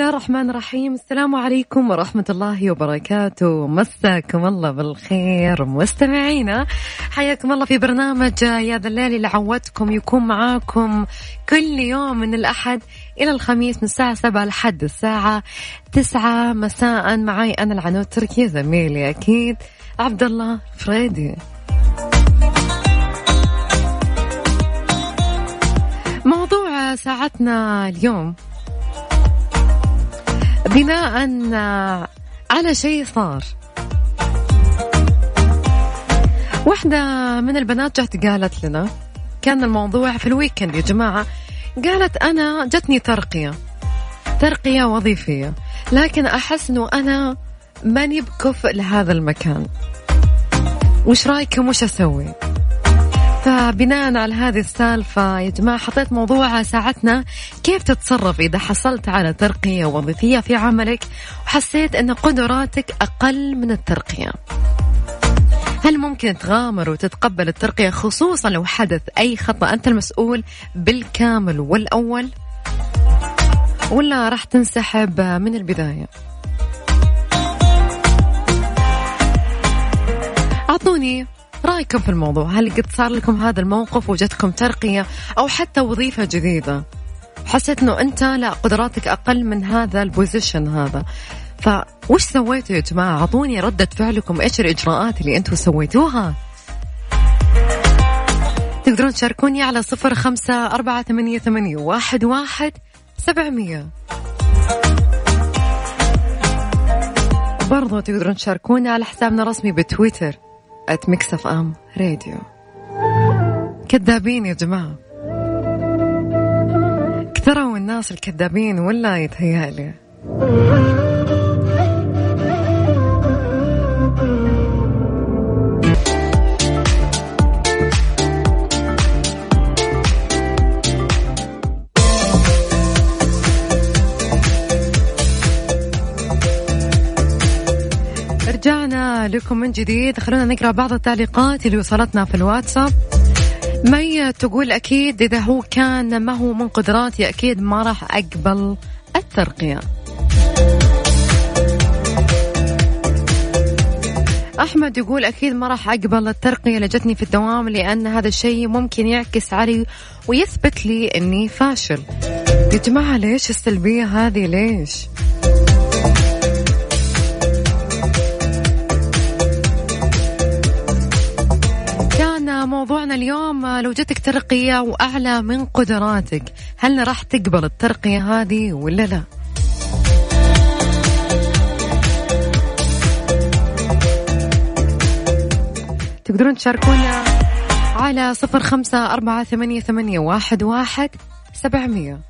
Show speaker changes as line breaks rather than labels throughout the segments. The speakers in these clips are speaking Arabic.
الرحمن الرحيم. السلام عليكم ورحمة الله وبركاته. مساكم الله بالخير. مستمعينا حياكم الله في برنامج يا ذا الليل اللي عودتكم يكون معاكم كل يوم من الأحد إلى الخميس من الساعة سبعة لحد الساعة تسعة. مساء معي أنا العنود تركيا زميلي أكيد عبد الله فريدي. موضوع ساعتنا اليوم بناء على شيء صار. واحدة من البنات جت قالت لنا كان الموضوع في الويكند يا جماعة. قالت أنا جتني ترقية ترقية وظيفية لكن أحس أنه أنا ماني بكفء لهذا المكان. وش رأيكم؟ وش أسوي؟ فبناء على هذه السالفة. يا جماعة حطيت موضوع ساعتنا. كيف تتصرف إذا حصلت على ترقية وظيفية في عملك وحسيت أن قدراتك أقل من الترقية؟ هل ممكن تغامر وتتقبل الترقية خصوصا لو حدث أي خطأ؟ أنت المسؤول بالكامل والأول. ولا راح تنسحب من البداية؟ أعطوني رأيكم في الموضوع؟ هل قد صار لكم هذا الموقف وجدكم ترقية أو حتى وظيفة جديدة؟ حسيت أنه أنت لا قدراتك أقل من هذا البوزيشن هذا. فوش سويتوا يا جماعة؟ أعطوني ردة فعلكم إيش الإجراءات اللي أنتم سويتوها؟ تقدرون تشاركوني على صفر خمسة أربعة ثمانية, ثمانية واحد, واحد سبعمية. برضو تقدرون تشاركوني على حسابنا الرسمي بتويتر. اف ام راديو كذابين يا جماعة. كثروا الناس الكذابين ولا يتهيألي لكم من جديد. خلونا نقرأ بعض التعليقات اللي وصلتنا في الواتساب. مي تقول أكيد إذا هو كان ما هو من قدراتي أكيد ما راح أقبل الترقية. أحمد يقول أكيد ما راح أقبل الترقية اللي جتني في الدوام لأن هذا الشيء ممكن يعكس علي ويثبت لي أني فاشل. يا جماعة ليش السلبية هذه؟ ليش؟ موضوعنا اليوم لو جتك ترقية وأعلى من قدراتك هل راح تقبل الترقية هذه ولا لا؟ تقدرون تشاركونا على صفر خمسة أربعة ثمانية, ثمانية واحد, واحد سبعمية.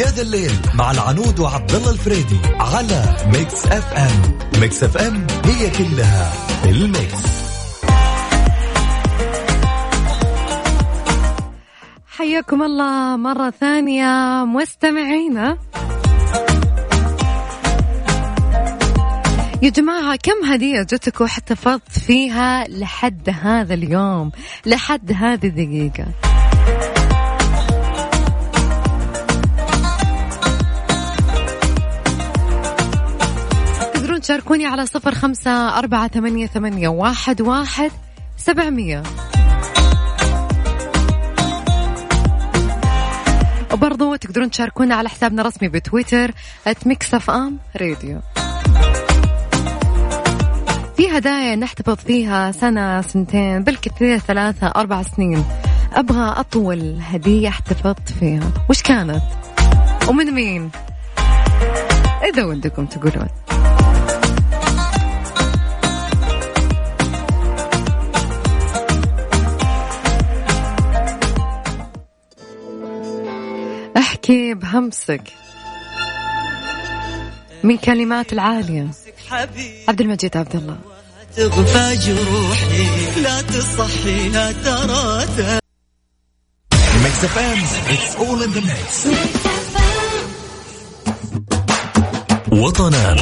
يا ذا الليل مع العنود وعبد الله الفريدي على Mix FM. Mix FM هي كلها ال mix.
حياكم الله مرة ثانية مستمعينا يا جماعة كم هدية جتك واحتفظت فيها لحد هذا اليوم لحد هذه الدقيقة؟ تقدرون تشاركوني على صفر خمسة أربعة ثمانية, ثمانية واحد, واحد سبعمية. وبرضو تقدرون تشاركونا على حسابنا الرسمي بتويتر @Mix FM Radio في هدايا نحتفظ فيها سنة سنتين بالكثير ثلاثة أربع سنين. أبغى أطول هدية احتفظت فيها. وش كانت؟ ومن مين؟ إذا ودكم تقولون. أحكي بهمسك من كلمات العالية عبد المجيد عبد الله تغفى جروحي لا تصحيها ترى Mix FM, it's all in the mix.
وطنا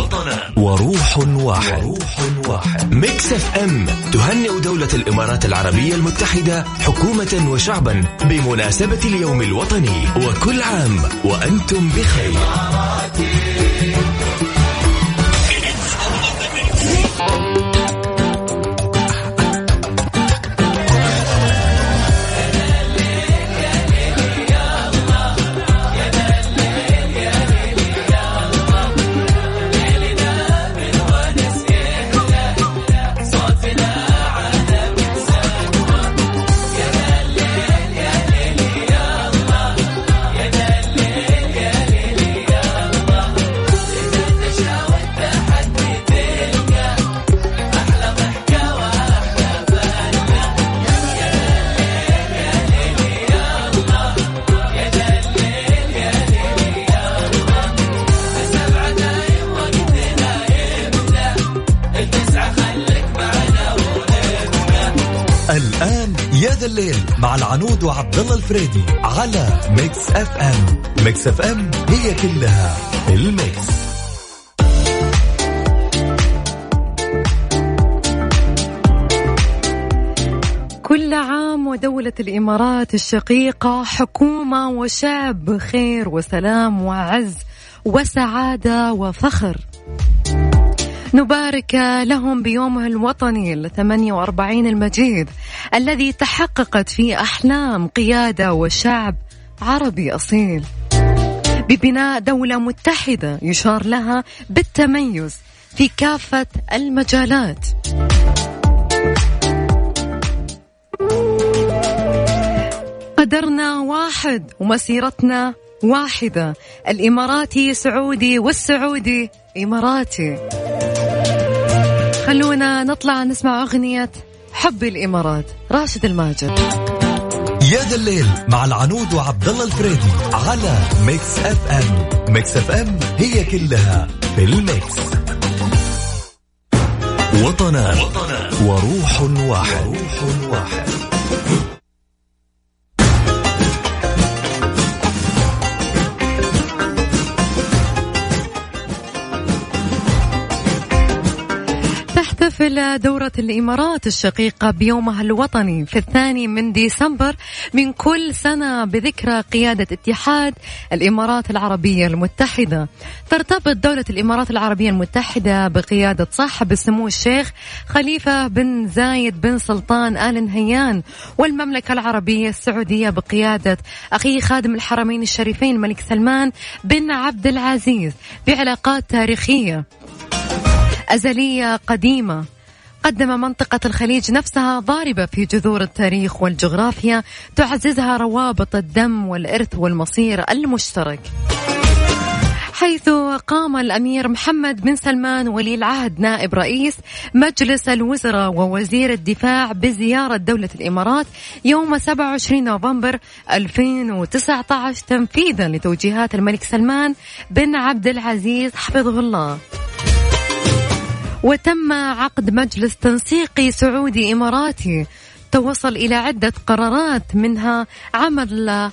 وروح واحد وروح واحد. Mix FM تهنئ دولة الإمارات العربية المتحدة حكومة وشعبا بمناسبة اليوم الوطني. وكل عام وأنتم بخير. مع العنود وعبد الله الفريدي على Mix FM. Mix FM هي كلها ال mix.
كل عام ودولة الإمارات الشقيقة حكومة وشعب بخير وسلام وعز وسعادة وفخر. نبارك لهم بيومه الوطني ال 48 المجيد الذي تحققت فيه أحلام قيادة وشعب عربي أصيل. ببناء دولة متحدة يشار لها بالتميز في كافة المجالات. قدرنا واحد ومسيرتنا واحدة الإماراتي سعودي والسعودي إماراتي. خلونا نطلع نسمع أغنية حب الإمارات راشد الماجد.
يا ذا الليل مع العنود وعبد الله الفريدي على Mix FM. Mix FM هي كلها في ال mix. وطنا وروح واحد وروح واحد.
تحتفل دورة الإمارات الشقيقة بيومها الوطني في الثاني من ديسمبر من كل سنة بذكرى قيادة اتحاد الإمارات العربية المتحدة. ترتبط دولة الإمارات العربية المتحدة بقيادة صاحب السمو الشيخ خليفة بن زايد بن سلطان آل نهيان والمملكة العربية السعودية بقيادة أخي خادم الحرمين الشريفين الملك سلمان بن عبد العزيز بعلاقات تاريخية. أزلية قديمة. قدم منطقة الخليج نفسها ضاربة في جذور التاريخ والجغرافيا. تعززها روابط الدم والإرث والمصير المشترك. حيث قام الأمير محمد بن سلمان ولي العهد نائب رئيس مجلس الوزراء ووزير الدفاع بزيارة دولة الإمارات يوم 27 نوفمبر 2019 تنفيذا لتوجيهات الملك سلمان بن عبد العزيز حفظه الله. وتم عقد مجلس تنسيقي سعودي إماراتي. توصل إلى عدة قرارات منها عمل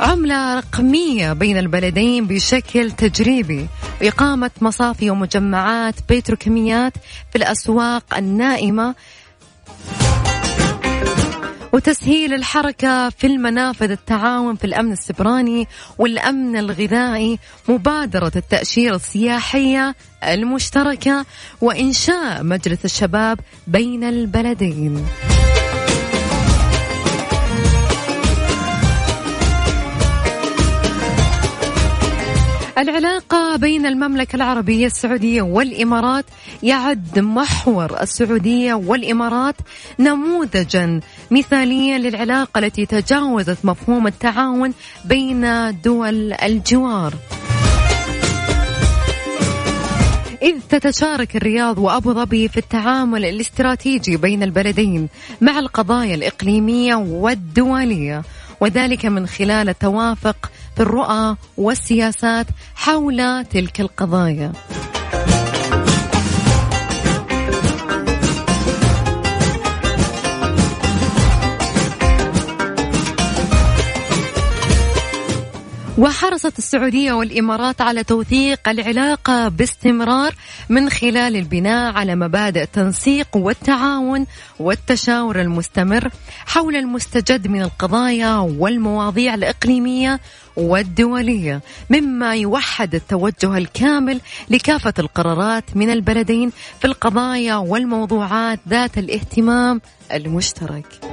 عملة رقمية بين البلدين بشكل تجريبي. وإقامة مصافي ومجمعات بتروكيميات في الأسواق النائمة وتسهيل الحركة في المنافذ التعاون في الأمن السبراني والأمن الغذائي مبادرة التأشيرة السياحية المشتركة وإنشاء مجلس الشباب بين البلدين. العلاقة بين المملكة العربية السعودية والإمارات يعد محور السعودية والإمارات نموذجا مثاليا للعلاقة التي تجاوزت مفهوم التعاون بين دول الجوار. إذ تتشارك الرياض وأبو ظبي في التعامل الاستراتيجي بين البلدين مع القضايا الإقليمية والدولية وذلك من خلال التوافق في الرؤى والسياسات حول تلك القضايا. وحرصت السعودية والإمارات على توثيق العلاقة باستمرار من خلال البناء على مبادئ التنسيق والتعاون والتشاور المستمر حول المستجد من القضايا والمواضيع الإقليمية والدولية مما يوحد التوجه الكامل لكافة القرارات من البلدين في القضايا والموضوعات ذات الاهتمام المشترك.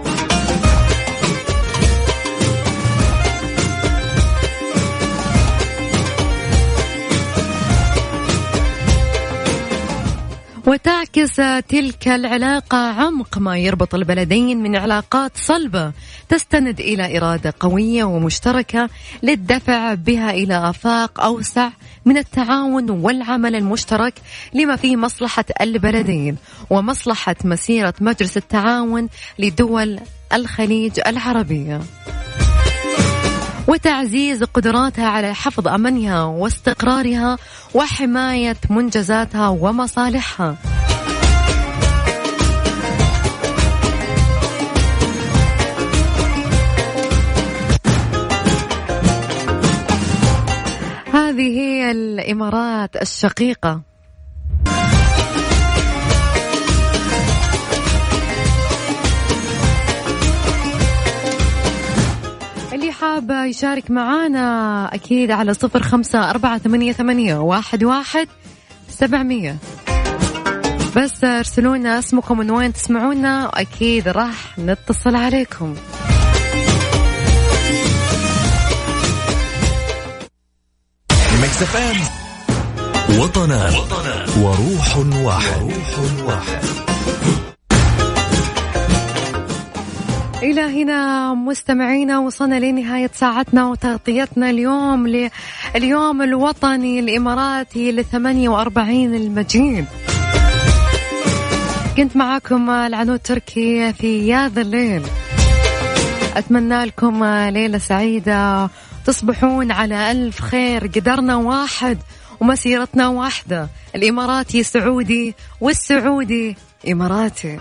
وتعكس تلك العلاقة عمق ما يربط البلدين من علاقات صلبة تستند إلى إرادة قوية ومشتركة للدفع بها إلى آفاق أوسع من التعاون والعمل المشترك لما فيه مصلحة البلدين ومصلحة مسيرة مجلس التعاون لدول الخليج العربية. وتعزيز قدراتها على حفظ أمنها واستقرارها وحماية منجزاتها ومصالحها. هذه هي الإمارات الشقيقة حاب يشارك معانا أكيد على صفر خمسة أربعة ثمانية, ثمانية واحد, واحد سبعمية. بس ارسلونا اسمكم من وين تسمعونا وأكيد راح نتصل عليكم.
وطنا وروح واحد, وروح واحد.
إلى هنا مستمعينا وصلنا لنهاية ساعتنا وتغطيتنا اليوم لليوم الوطني الإماراتي ل 48 المجيد. كنت معاكم العنود تركي في يا ذا الليل. أتمنى لكم ليلة سعيدة. تصبحون على ألف خير. قدرنا واحد ومسيرتنا واحدة. الإماراتي سعودي والسعودي إماراتي.